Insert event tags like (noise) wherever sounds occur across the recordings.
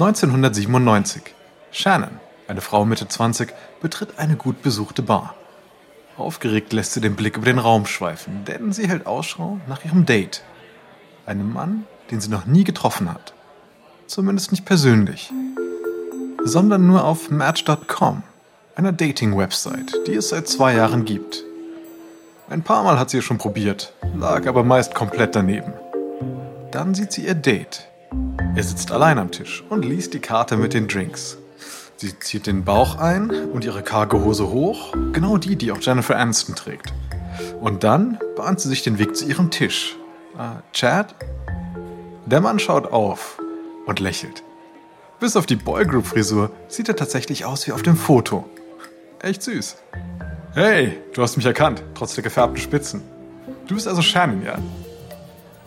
1997. Shannon, eine Frau Mitte 20, betritt eine gut besuchte Bar. Aufgeregt lässt sie den Blick über den Raum schweifen, denn sie hält Ausschau nach ihrem Date. Einem Mann, den sie noch nie getroffen hat. Zumindest nicht persönlich. Sondern nur auf Match.com, einer Dating-Website, die es seit zwei Jahren gibt. Ein paar Mal hat sie es schon probiert, lag aber meist komplett daneben. Dann sieht sie ihr Date. Er sitzt allein am Tisch und liest die Karte mit den Drinks. Sie zieht den Bauch ein und ihre karge Hose hoch, genau die, die auch Jennifer Aniston trägt. Und dann bahnt sie sich den Weg zu ihrem Tisch. Äh, Chad? Der Mann schaut auf und lächelt. Bis auf die Boygroup-Frisur sieht er tatsächlich aus wie auf dem Foto. Echt süß. Hey, du hast mich erkannt, trotz der gefärbten Spitzen. Du bist also Shannon, ja?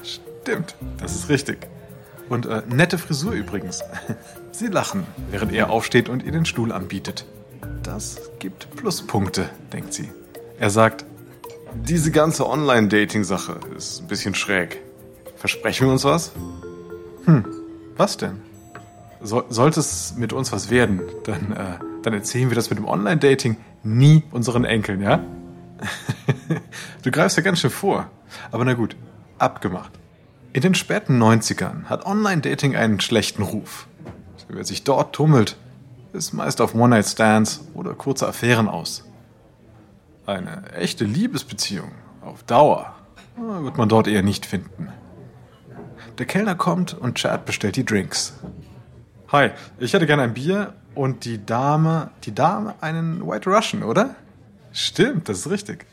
Stimmt, das ist richtig. Und äh, nette Frisur übrigens. (laughs) Sie lachen, während er aufsteht und ihr den Stuhl anbietet. Das gibt Pluspunkte, denkt sie. Er sagt, diese ganze Online-Dating-Sache ist ein bisschen schräg. Versprechen wir uns was? Hm, was denn? So, sollte es mit uns was werden, dann, äh, dann erzählen wir das mit dem Online-Dating nie unseren Enkeln, ja? (laughs) du greifst ja ganz schön vor. Aber na gut, abgemacht. In den späten 90ern hat Online-Dating einen schlechten Ruf. Wer sich dort tummelt, ist meist auf One-Night-Stands oder kurze Affären aus. Eine echte Liebesbeziehung auf Dauer wird man dort eher nicht finden. Der Kellner kommt und Chad bestellt die Drinks. Hi, ich hätte gerne ein Bier und die Dame, die Dame einen White Russian, oder? Stimmt, das ist richtig.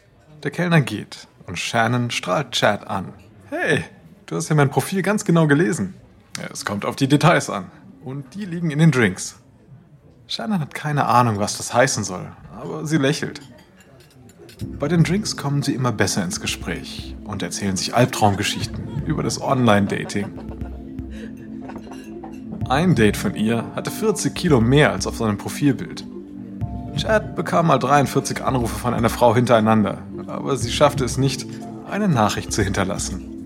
Der Kellner geht und Shannon strahlt Chad an. Hey, du hast ja mein Profil ganz genau gelesen. Es kommt auf die Details an. Und die liegen in den Drinks. Shannon hat keine Ahnung, was das heißen soll, aber sie lächelt. Bei den Drinks kommen sie immer besser ins Gespräch und erzählen sich Albtraumgeschichten über das Online-Dating. Ein Date von ihr hatte 40 Kilo mehr als auf seinem Profilbild. Chad bekam mal 43 Anrufe von einer Frau hintereinander, aber sie schaffte es nicht, eine Nachricht zu hinterlassen.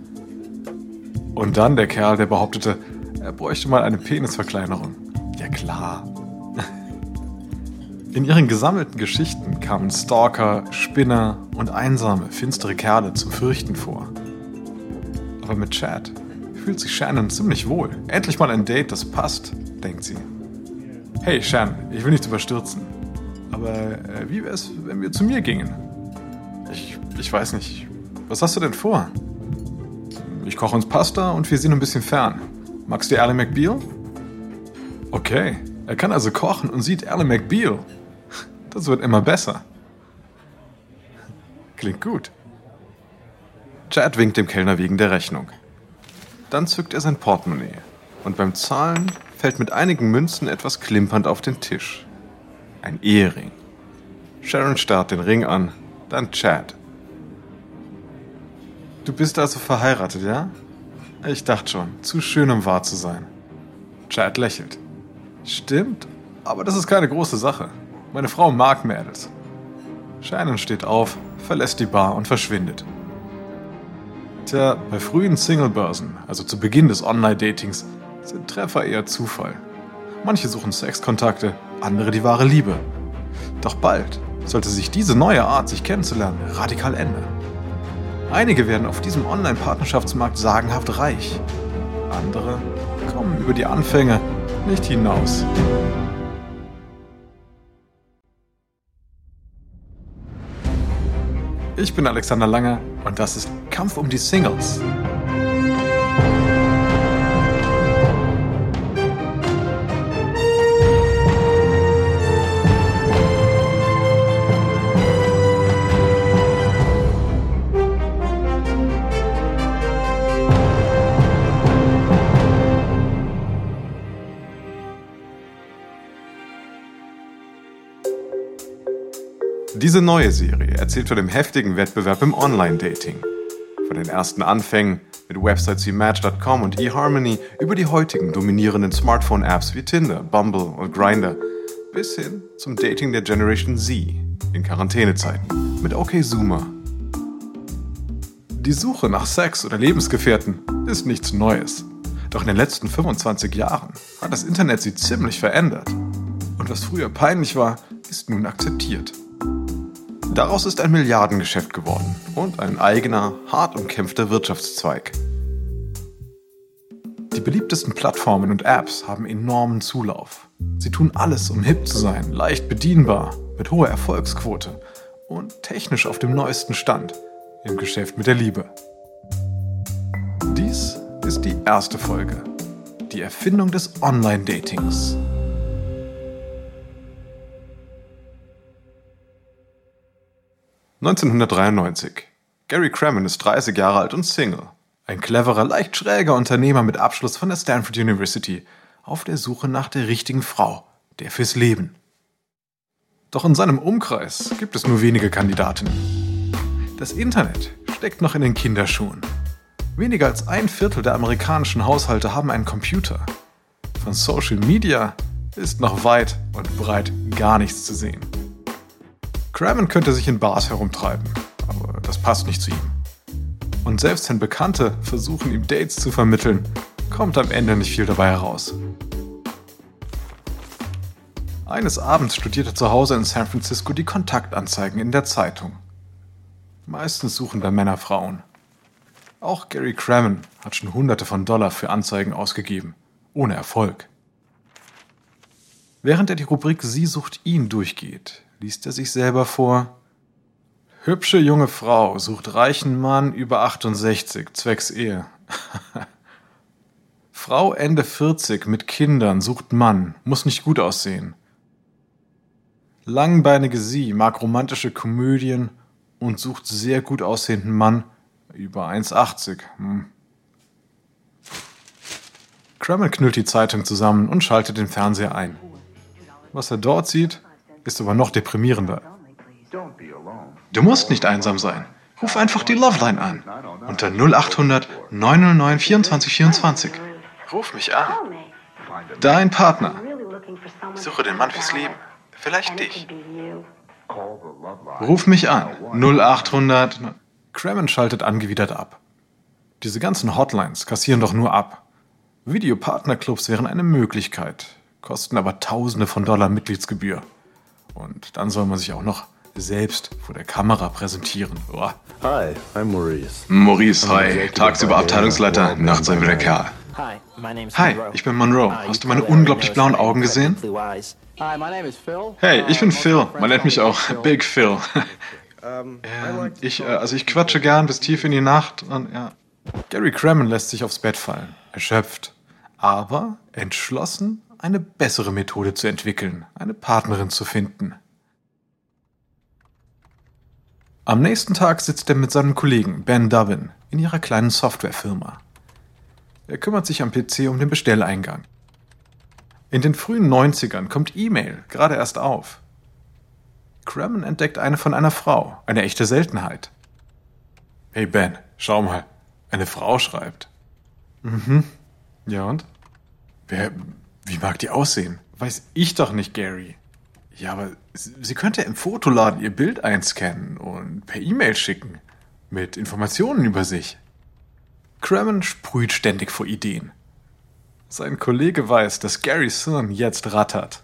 Und dann der Kerl, der behauptete, er bräuchte mal eine Penisverkleinerung. Ja klar. (laughs) In ihren gesammelten Geschichten kamen Stalker, Spinner und einsame, finstere Kerle zum Fürchten vor. Aber mit Chad fühlt sich Shannon ziemlich wohl. Endlich mal ein Date, das passt, denkt sie. Hey Shannon, ich will nicht überstürzen. Aber äh, wie wäre es, wenn wir zu mir gingen? Ich, ich weiß nicht. Was hast du denn vor? Ich koche uns Pasta und wir sehen ein bisschen fern. Magst du Ally McBeal? Okay, er kann also kochen und sieht Ally McBeal. Das wird immer besser. Klingt gut. Chad winkt dem Kellner wegen der Rechnung. Dann zückt er sein Portemonnaie und beim Zahlen fällt mit einigen Münzen etwas klimpernd auf den Tisch. Ein Ehering. Sharon starrt den Ring an, dann Chad. Du bist also verheiratet, ja? Ich dachte schon, zu schön, um wahr zu sein. Chad lächelt. Stimmt, aber das ist keine große Sache. Meine Frau mag Mädels. Shannon steht auf, verlässt die Bar und verschwindet. Tja, bei frühen Singlebörsen, also zu Beginn des Online-Datings, sind Treffer eher Zufall. Manche suchen Sexkontakte, andere die wahre Liebe. Doch bald sollte sich diese neue Art, sich kennenzulernen, radikal ändern. Einige werden auf diesem Online-Partnerschaftsmarkt sagenhaft reich. Andere kommen über die Anfänge nicht hinaus. Ich bin Alexander Langer und das ist Kampf um die Singles. Diese neue Serie erzählt von dem heftigen Wettbewerb im Online-Dating. Von den ersten Anfängen mit Websites wie Match.com und eHarmony über die heutigen dominierenden Smartphone-Apps wie Tinder, Bumble und Grindr bis hin zum Dating der Generation Z in Quarantänezeiten mit OkZoomer. Die Suche nach Sex oder Lebensgefährten ist nichts Neues. Doch in den letzten 25 Jahren hat das Internet sie ziemlich verändert. Und was früher peinlich war, ist nun akzeptiert. Daraus ist ein Milliardengeschäft geworden und ein eigener, hart umkämpfter Wirtschaftszweig. Die beliebtesten Plattformen und Apps haben enormen Zulauf. Sie tun alles, um hip zu sein, leicht bedienbar, mit hoher Erfolgsquote und technisch auf dem neuesten Stand im Geschäft mit der Liebe. Dies ist die erste Folge. Die Erfindung des Online-Datings. (1993). Gary Crammon ist 30 Jahre alt und Single. Ein cleverer, leicht schräger Unternehmer mit Abschluss von der Stanford University, auf der Suche nach der richtigen Frau, der fürs Leben. Doch in seinem Umkreis gibt es nur wenige Kandidatinnen. Das Internet steckt noch in den Kinderschuhen. Weniger als ein Viertel der amerikanischen Haushalte haben einen Computer. Von Social Media ist noch weit und breit gar nichts zu sehen. Crammon könnte sich in Bars herumtreiben, aber das passt nicht zu ihm. Und selbst wenn Bekannte versuchen, ihm Dates zu vermitteln, kommt am Ende nicht viel dabei heraus. Eines Abends studierte zu Hause in San Francisco die Kontaktanzeigen in der Zeitung. Meistens suchen da Männer Frauen. Auch Gary Crammon hat schon Hunderte von Dollar für Anzeigen ausgegeben, ohne Erfolg. Während er die Rubrik Sie sucht ihn durchgeht, liest er sich selber vor. Hübsche junge Frau sucht reichen Mann über 68, zwecks Ehe. (laughs) Frau Ende 40 mit Kindern sucht Mann, muss nicht gut aussehen. Langbeinige Sie mag romantische Komödien und sucht sehr gut aussehenden Mann über 1,80. Hm. Crammel knüllt die Zeitung zusammen und schaltet den Fernseher ein. Was er dort sieht, ist aber noch deprimierender. Du musst nicht einsam sein. Ruf einfach die Loveline an. Unter 0800 909 24 24. Ruf mich an. Dein Partner. Suche den Mann fürs Leben. Vielleicht dich. Ruf mich an. 0800. Crammon schaltet angewidert ab. Diese ganzen Hotlines kassieren doch nur ab. Videopartnerclubs wären eine Möglichkeit, kosten aber Tausende von Dollar Mitgliedsgebühr. Und dann soll man sich auch noch selbst vor der Kamera präsentieren. Oh. Hi, I'm Maurice. Maurice, hi. Tagsüber Abteilungsleiter, nachts ein wieder Kerl. Hi, ich bin Monroe. Uh, Hast du you meine unglaublich blauen Augen gesehen? blue eyes. Hi, my name is Phil. Hey, ich bin Uh, Phil. my Man nennt mich auch. Big Phil. (laughs) I Ähm, ich, äh, also ich quatsche gern bis tief in die Nacht und ja. Gary Crammon lässt sich aufs Bett fallen, erschöpft, aber entschlossen, eine bessere Methode zu entwickeln, eine Partnerin zu finden. Am nächsten Tag sitzt er mit seinem Kollegen Ben Dovin in ihrer kleinen Softwarefirma. Er kümmert sich am PC um den Bestelleingang. In den frühen 90ern kommt E-Mail gerade erst auf. Crammon entdeckt eine von einer Frau, eine echte Seltenheit. Hey Ben, schau mal, eine Frau schreibt. Mhm. Ja und? Wer, wie mag die aussehen? Weiß ich doch nicht, Gary. Ja, aber sie könnte im Fotoladen ihr Bild einscannen und per E-Mail schicken. Mit Informationen über sich. Crammon sprüht ständig vor Ideen. Sein Kollege weiß, dass Garys Hirn jetzt rattert.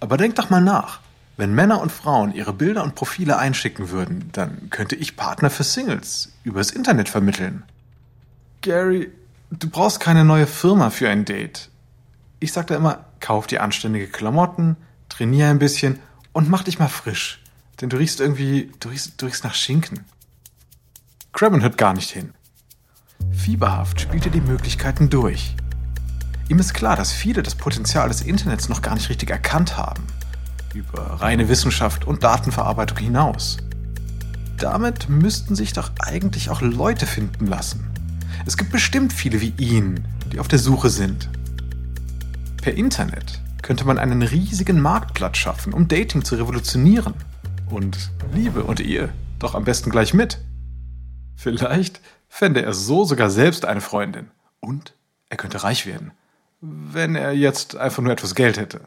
Aber denk doch mal nach. Wenn Männer und Frauen ihre Bilder und Profile einschicken würden, dann könnte ich Partner für Singles übers Internet vermitteln. Gary, du brauchst keine neue Firma für ein Date. Ich sag da immer, kauf dir anständige Klamotten, trainier ein bisschen und mach dich mal frisch. Denn du riechst irgendwie, du riechst, du riechst nach Schinken. Crabbon hört gar nicht hin. Fieberhaft spielt er die Möglichkeiten durch. Ihm ist klar, dass viele das Potenzial des Internets noch gar nicht richtig erkannt haben. Über reine Wissenschaft und Datenverarbeitung hinaus. Damit müssten sich doch eigentlich auch Leute finden lassen. Es gibt bestimmt viele wie ihn, die auf der Suche sind. Per Internet könnte man einen riesigen Marktplatz schaffen, um Dating zu revolutionieren. Und Liebe und Ehe doch am besten gleich mit. Vielleicht fände er so sogar selbst eine Freundin. Und er könnte reich werden, wenn er jetzt einfach nur etwas Geld hätte.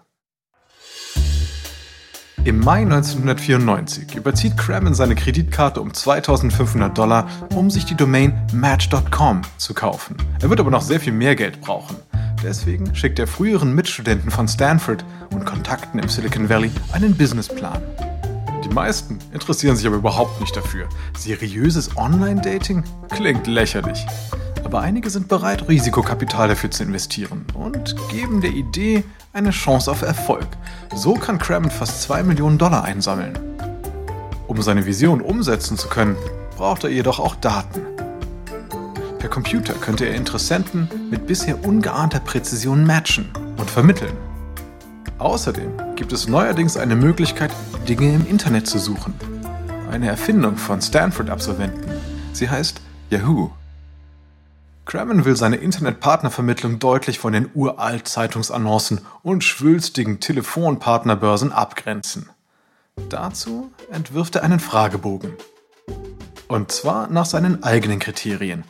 Im Mai 1994 überzieht Crammon seine Kreditkarte um 2500 Dollar, um sich die Domain Match.com zu kaufen. Er wird aber noch sehr viel mehr Geld brauchen. Deswegen schickt er früheren Mitstudenten von Stanford und Kontakten im Silicon Valley einen Businessplan. Die meisten interessieren sich aber überhaupt nicht dafür. Seriöses Online-Dating klingt lächerlich. Aber einige sind bereit, Risikokapital dafür zu investieren und geben der Idee eine Chance auf Erfolg. So kann Crammond fast 2 Millionen Dollar einsammeln. Um seine Vision umsetzen zu können, braucht er jedoch auch Daten. Per Computer könnte er Interessenten mit bisher ungeahnter Präzision matchen und vermitteln. Außerdem gibt es neuerdings eine Möglichkeit, Dinge im Internet zu suchen. Eine Erfindung von Stanford-Absolventen. Sie heißt Yahoo. Crammon will seine Internetpartnervermittlung deutlich von den uralt Zeitungsannoncen und schwülstigen Telefonpartnerbörsen abgrenzen. Dazu entwirft er einen Fragebogen. Und zwar nach seinen eigenen Kriterien.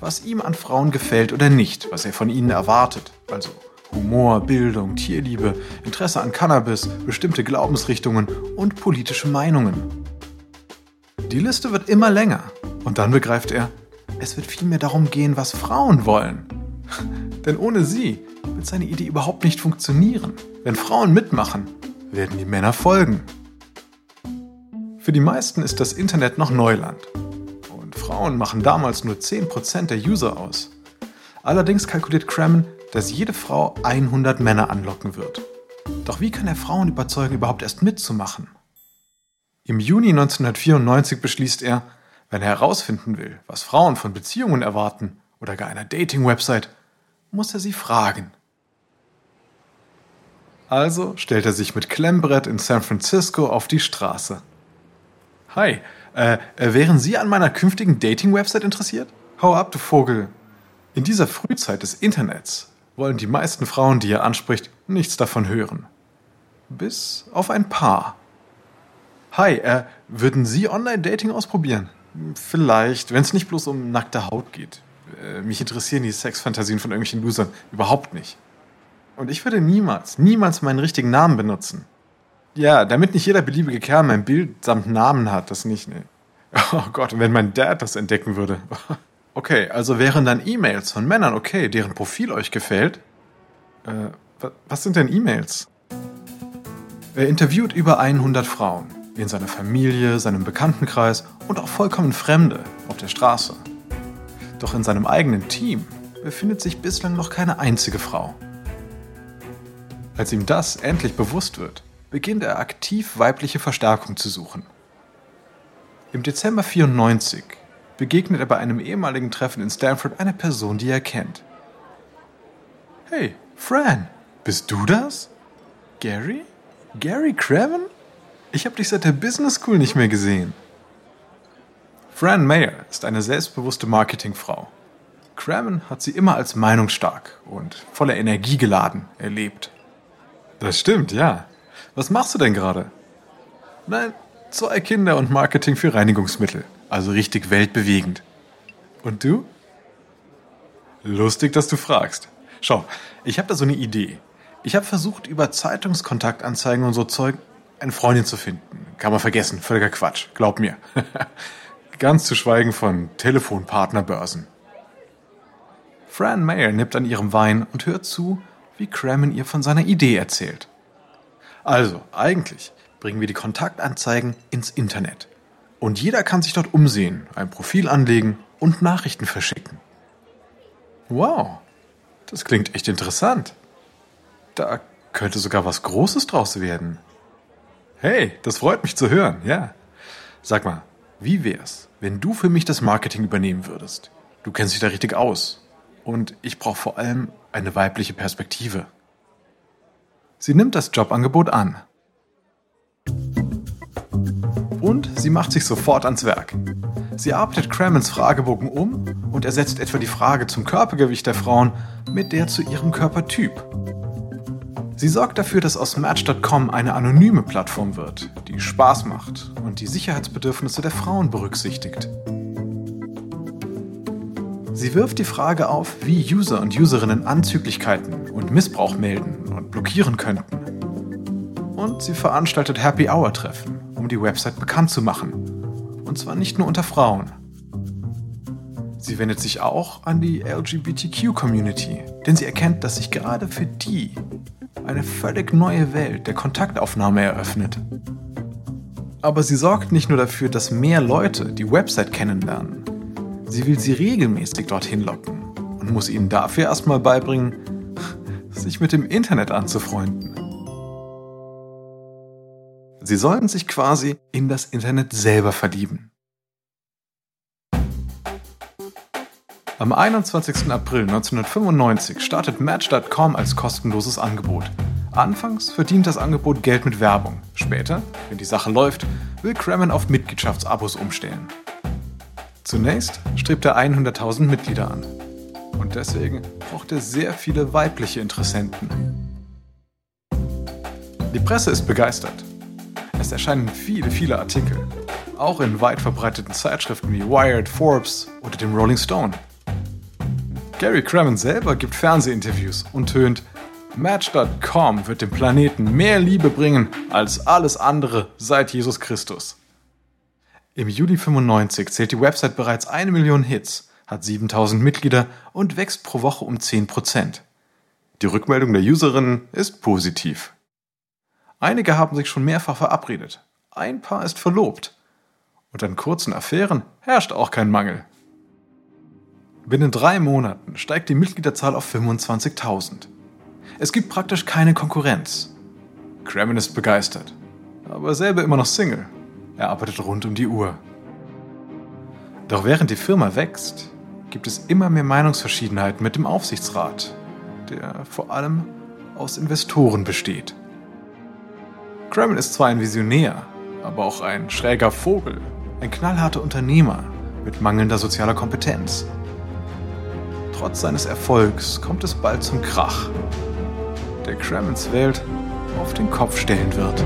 Was ihm an Frauen gefällt oder nicht, was er von ihnen erwartet. Also Humor, Bildung, Tierliebe, Interesse an Cannabis, bestimmte Glaubensrichtungen und politische Meinungen. Die Liste wird immer länger und dann begreift er, es wird vielmehr darum gehen, was Frauen wollen. (laughs) Denn ohne sie wird seine Idee überhaupt nicht funktionieren. Wenn Frauen mitmachen, werden die Männer folgen. Für die meisten ist das Internet noch Neuland. Frauen machen damals nur 10% der User aus. Allerdings kalkuliert Crammon, dass jede Frau 100 Männer anlocken wird. Doch wie kann er Frauen überzeugen, überhaupt erst mitzumachen? Im Juni 1994 beschließt er, wenn er herausfinden will, was Frauen von Beziehungen erwarten oder gar einer Dating-Website, muss er sie fragen. Also stellt er sich mit Klemmbrett in San Francisco auf die Straße. Hi, äh, äh, wären Sie an meiner künftigen Dating-Website interessiert? Hau ab, du Vogel. In dieser Frühzeit des Internets wollen die meisten Frauen, die er anspricht, nichts davon hören. Bis auf ein paar. Hi, äh, würden Sie Online-Dating ausprobieren? Vielleicht, wenn es nicht bloß um nackte Haut geht. Äh, mich interessieren die Sexfantasien von irgendwelchen Losern überhaupt nicht. Und ich würde niemals, niemals meinen richtigen Namen benutzen. Ja, damit nicht jeder beliebige Kerl mein Bild samt Namen hat, das nicht, ne. Oh Gott, wenn mein Dad das entdecken würde. Okay, also wären dann E-Mails von Männern okay, deren Profil euch gefällt? Äh, was sind denn E-Mails? Er interviewt über 100 Frauen in seiner Familie, seinem Bekanntenkreis und auch vollkommen Fremde auf der Straße. Doch in seinem eigenen Team befindet sich bislang noch keine einzige Frau. Als ihm das endlich bewusst wird, beginnt er aktiv weibliche Verstärkung zu suchen. Im Dezember 94 begegnet er bei einem ehemaligen Treffen in Stanford einer Person, die er kennt. Hey, Fran, bist du das? Gary? Gary Craven? Ich habe dich seit der Business School nicht mehr gesehen. Fran Mayer ist eine selbstbewusste Marketingfrau. Crammon hat sie immer als meinungsstark und voller Energie geladen erlebt. Das stimmt, ja. Was machst du denn gerade? Nein, zwei Kinder und Marketing für Reinigungsmittel. Also richtig weltbewegend. Und du? Lustig, dass du fragst. Schau, ich habe da so eine Idee. Ich habe versucht, über Zeitungskontaktanzeigen und so Zeug eine Freundin zu finden. Kann man vergessen, völliger Quatsch, glaub mir. (laughs) Ganz zu schweigen von Telefonpartnerbörsen. Fran Mayer nippt an ihrem Wein und hört zu, wie Crammon ihr von seiner Idee erzählt. Also, eigentlich bringen wir die Kontaktanzeigen ins Internet. Und jeder kann sich dort umsehen, ein Profil anlegen und Nachrichten verschicken. Wow, das klingt echt interessant. Da könnte sogar was Großes draus werden. Hey, das freut mich zu hören, ja. Sag mal, wie wär's, wenn du für mich das Marketing übernehmen würdest? Du kennst dich da richtig aus. Und ich brauche vor allem eine weibliche Perspektive. Sie nimmt das Jobangebot an. Und sie macht sich sofort ans Werk. Sie arbeitet Crammons Fragebogen um und ersetzt etwa die Frage zum Körpergewicht der Frauen mit der zu ihrem Körpertyp. Sie sorgt dafür, dass aus Match.com eine anonyme Plattform wird, die Spaß macht und die Sicherheitsbedürfnisse der Frauen berücksichtigt. Sie wirft die Frage auf, wie User und Userinnen Anzüglichkeiten und Missbrauch melden und blockieren könnten. Und sie veranstaltet Happy Hour Treffen, um die Website bekannt zu machen. Und zwar nicht nur unter Frauen. Sie wendet sich auch an die LGBTQ-Community, denn sie erkennt, dass sich gerade für die eine völlig neue Welt der Kontaktaufnahme eröffnet. Aber sie sorgt nicht nur dafür, dass mehr Leute die Website kennenlernen. Sie will sie regelmäßig dorthin locken und muss ihnen dafür erstmal beibringen, sich mit dem Internet anzufreunden. Sie sollten sich quasi in das Internet selber verlieben. Am 21. April 1995 startet Match.com als kostenloses Angebot. Anfangs verdient das Angebot Geld mit Werbung. Später, wenn die Sache läuft, will Kremen auf Mitgliedschaftsabos umstellen. Zunächst strebt er 100.000 Mitglieder an. Und deswegen braucht er sehr viele weibliche Interessenten. Die Presse ist begeistert. Es erscheinen viele, viele Artikel. Auch in weit verbreiteten Zeitschriften wie Wired, Forbes oder dem Rolling Stone. Gary Crammond selber gibt Fernsehinterviews und tönt, Match.com wird dem Planeten mehr Liebe bringen als alles andere seit Jesus Christus. Im Juli 95 zählt die Website bereits eine Million Hits, hat 7000 Mitglieder und wächst pro Woche um 10%. Die Rückmeldung der Userinnen ist positiv. Einige haben sich schon mehrfach verabredet. Ein Paar ist verlobt. Und an kurzen Affären herrscht auch kein Mangel. Binnen drei Monaten steigt die Mitgliederzahl auf 25.000. Es gibt praktisch keine Konkurrenz. Kremen ist begeistert, aber selber immer noch Single. Er arbeitet rund um die Uhr. Doch während die Firma wächst, gibt es immer mehr Meinungsverschiedenheiten mit dem Aufsichtsrat, der vor allem aus Investoren besteht. Kremen ist zwar ein Visionär, aber auch ein schräger Vogel, ein knallharter Unternehmer mit mangelnder sozialer Kompetenz. Trotz seines Erfolgs kommt es bald zum Krach, der Kremens Welt auf den Kopf stellen wird.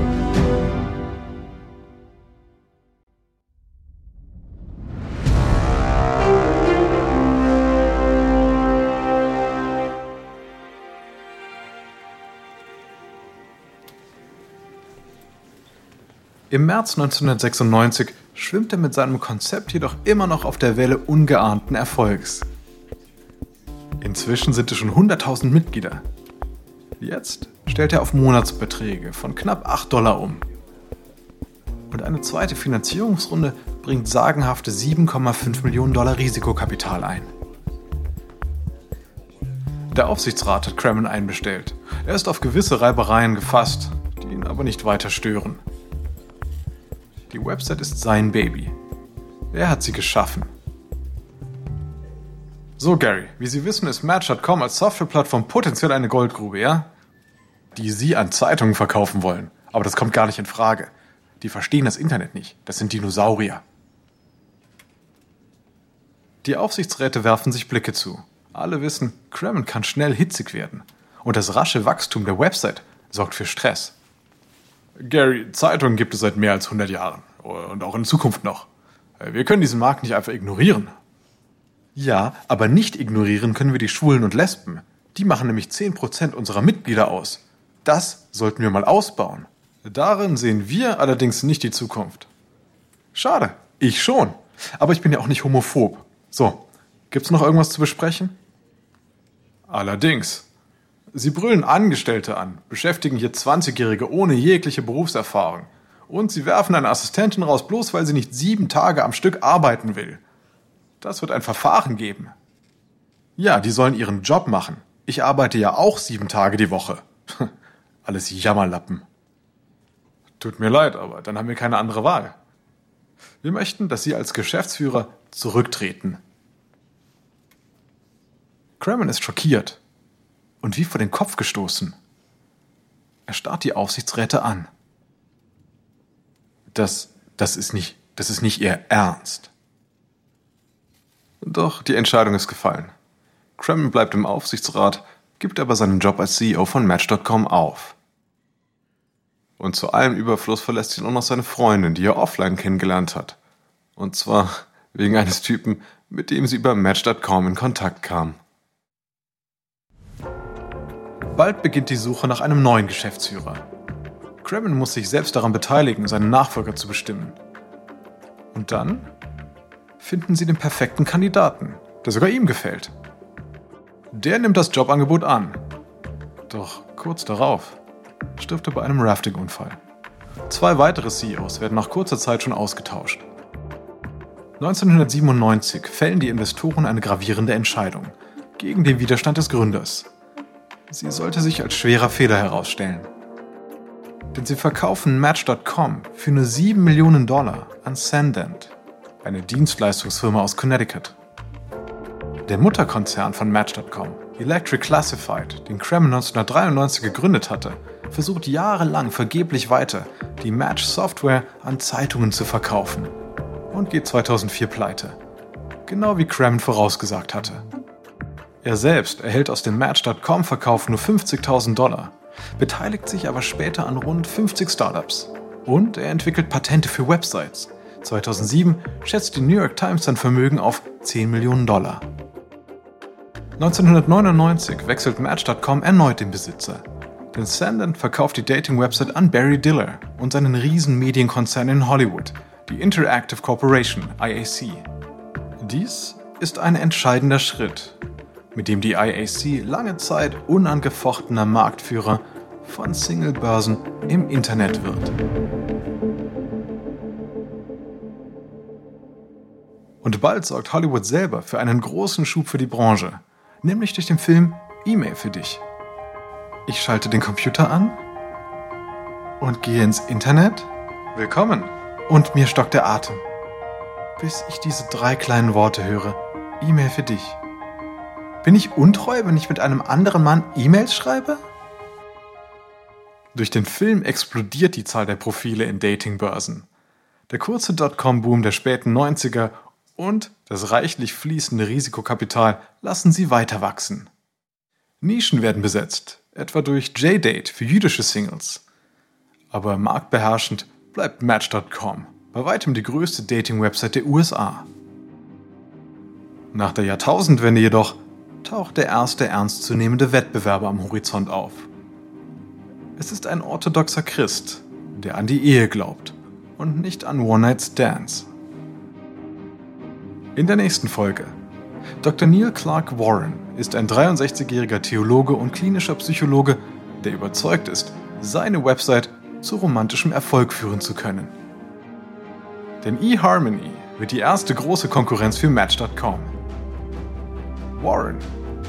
Im März 1996 schwimmt er mit seinem Konzept jedoch immer noch auf der Welle ungeahnten Erfolgs. Inzwischen sind es schon 100.000 Mitglieder. Jetzt stellt er auf Monatsbeträge von knapp 8 Dollar um. Und eine zweite Finanzierungsrunde bringt sagenhafte 7,5 Millionen Dollar Risikokapital ein. Der Aufsichtsrat hat Kremen einbestellt. Er ist auf gewisse Reibereien gefasst, die ihn aber nicht weiter stören. Die Website ist sein Baby. Er hat sie geschaffen. So, Gary, wie Sie wissen, ist Match.com als Softwareplattform potenziell eine Goldgrube, ja? Die Sie an Zeitungen verkaufen wollen. Aber das kommt gar nicht in Frage. Die verstehen das Internet nicht. Das sind Dinosaurier. Die Aufsichtsräte werfen sich Blicke zu. Alle wissen, Kremen kann schnell hitzig werden. Und das rasche Wachstum der Website sorgt für Stress. Gary, Zeitungen gibt es seit mehr als 100 Jahren. Und auch in Zukunft noch. Wir können diesen Markt nicht einfach ignorieren. Ja, aber nicht ignorieren können wir die Schwulen und Lesben. Die machen nämlich 10% unserer Mitglieder aus. Das sollten wir mal ausbauen. Darin sehen wir allerdings nicht die Zukunft. Schade, ich schon. Aber ich bin ja auch nicht homophob. So, gibt's noch irgendwas zu besprechen? Allerdings. Sie brüllen Angestellte an, beschäftigen hier 20-Jährige ohne jegliche Berufserfahrung. Und sie werfen eine Assistentin raus, bloß weil sie nicht sieben Tage am Stück arbeiten will. Das wird ein Verfahren geben. Ja, die sollen ihren Job machen. Ich arbeite ja auch sieben Tage die Woche. (laughs) Alles Jammerlappen. Tut mir leid, aber dann haben wir keine andere Wahl. Wir möchten, dass Sie als Geschäftsführer zurücktreten. Kremen ist schockiert und wie vor den Kopf gestoßen. Er starrt die Aufsichtsräte an. Das, das ist nicht, das ist nicht Ihr Ernst. Doch die Entscheidung ist gefallen. Kremen bleibt im Aufsichtsrat, gibt aber seinen Job als CEO von Match.com auf. Und zu allem Überfluss verlässt ihn auch noch seine Freundin, die er offline kennengelernt hat. Und zwar wegen eines Typen, mit dem sie über Match.com in Kontakt kam. Bald beginnt die Suche nach einem neuen Geschäftsführer. Kremen muss sich selbst daran beteiligen, seinen Nachfolger zu bestimmen. Und dann finden sie den perfekten Kandidaten, der sogar ihm gefällt. Der nimmt das Jobangebot an. Doch kurz darauf stirbt er bei einem Rafting-Unfall. Zwei weitere CEOs werden nach kurzer Zeit schon ausgetauscht. 1997 fällen die Investoren eine gravierende Entscheidung gegen den Widerstand des Gründers. Sie sollte sich als schwerer Fehler herausstellen. Denn sie verkaufen Match.com für nur 7 Millionen Dollar an Sandent, eine Dienstleistungsfirma aus Connecticut. Der Mutterkonzern von Match.com, Electric Classified, den Kremlin 1993 gegründet hatte, versucht jahrelang vergeblich weiter, die Match-Software an Zeitungen zu verkaufen und geht 2004 pleite. Genau wie Kremlin vorausgesagt hatte. Er selbst erhält aus dem Match.com-Verkauf nur 50.000 Dollar, beteiligt sich aber später an rund 50 Startups. Und er entwickelt Patente für Websites. 2007 schätzt die New York Times sein Vermögen auf 10 Millionen Dollar. 1999 wechselt Match.com erneut den Besitzer. Denn Sandent verkauft die Dating-Website an Barry Diller und seinen riesen Medienkonzern in Hollywood, die Interactive Corporation, IAC. Dies ist ein entscheidender Schritt, mit dem die IAC lange Zeit unangefochtener Marktführer von Singlebörsen im Internet wird. Und bald sorgt Hollywood selber für einen großen Schub für die Branche, nämlich durch den Film E-Mail für dich. Ich schalte den Computer an und gehe ins Internet. Willkommen! Und mir stockt der Atem, bis ich diese drei kleinen Worte höre. E-Mail für dich. Bin ich untreu, wenn ich mit einem anderen Mann E-Mails schreibe? Durch den Film explodiert die Zahl der Profile in Datingbörsen. Der kurze Dotcom-Boom der späten 90er und das reichlich fließende Risikokapital lassen sie weiter wachsen. Nischen werden besetzt, etwa durch J-Date für jüdische Singles. Aber marktbeherrschend bleibt Match.com, bei weitem die größte Dating-Website der USA. Nach der Jahrtausendwende jedoch taucht der erste ernstzunehmende Wettbewerber am Horizont auf. Es ist ein orthodoxer Christ, der an die Ehe glaubt und nicht an One-Night-Stands. In der nächsten Folge. Dr. Neil Clark Warren ist ein 63-jähriger Theologe und klinischer Psychologe, der überzeugt ist, seine Website zu romantischem Erfolg führen zu können. Denn eHarmony wird die erste große Konkurrenz für Match.com. Warren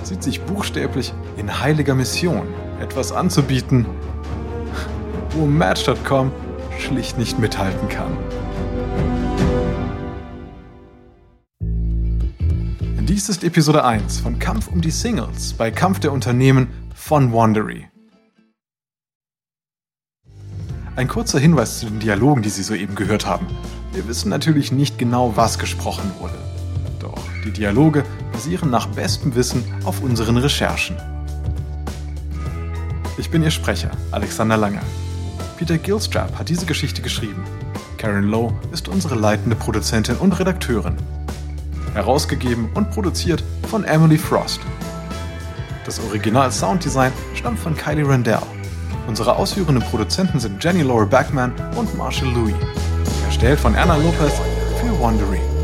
sieht sich buchstäblich in heiliger Mission, etwas anzubieten, wo Match.com schlicht nicht mithalten kann. Dies ist Episode 1 von Kampf um die Singles bei Kampf der Unternehmen von Wandery. Ein kurzer Hinweis zu den Dialogen, die Sie soeben gehört haben. Wir wissen natürlich nicht genau, was gesprochen wurde. Doch die Dialoge basieren nach bestem Wissen auf unseren Recherchen. Ich bin Ihr Sprecher, Alexander Lange. Peter Gilstrap hat diese Geschichte geschrieben. Karen Lowe ist unsere leitende Produzentin und Redakteurin. Herausgegeben und produziert von Emily Frost. Das Original Sounddesign stammt von Kylie Randell. Unsere ausführenden Produzenten sind Jenny Laura Backman und Marshall Louis. Erstellt von Anna Lopez für Wondery.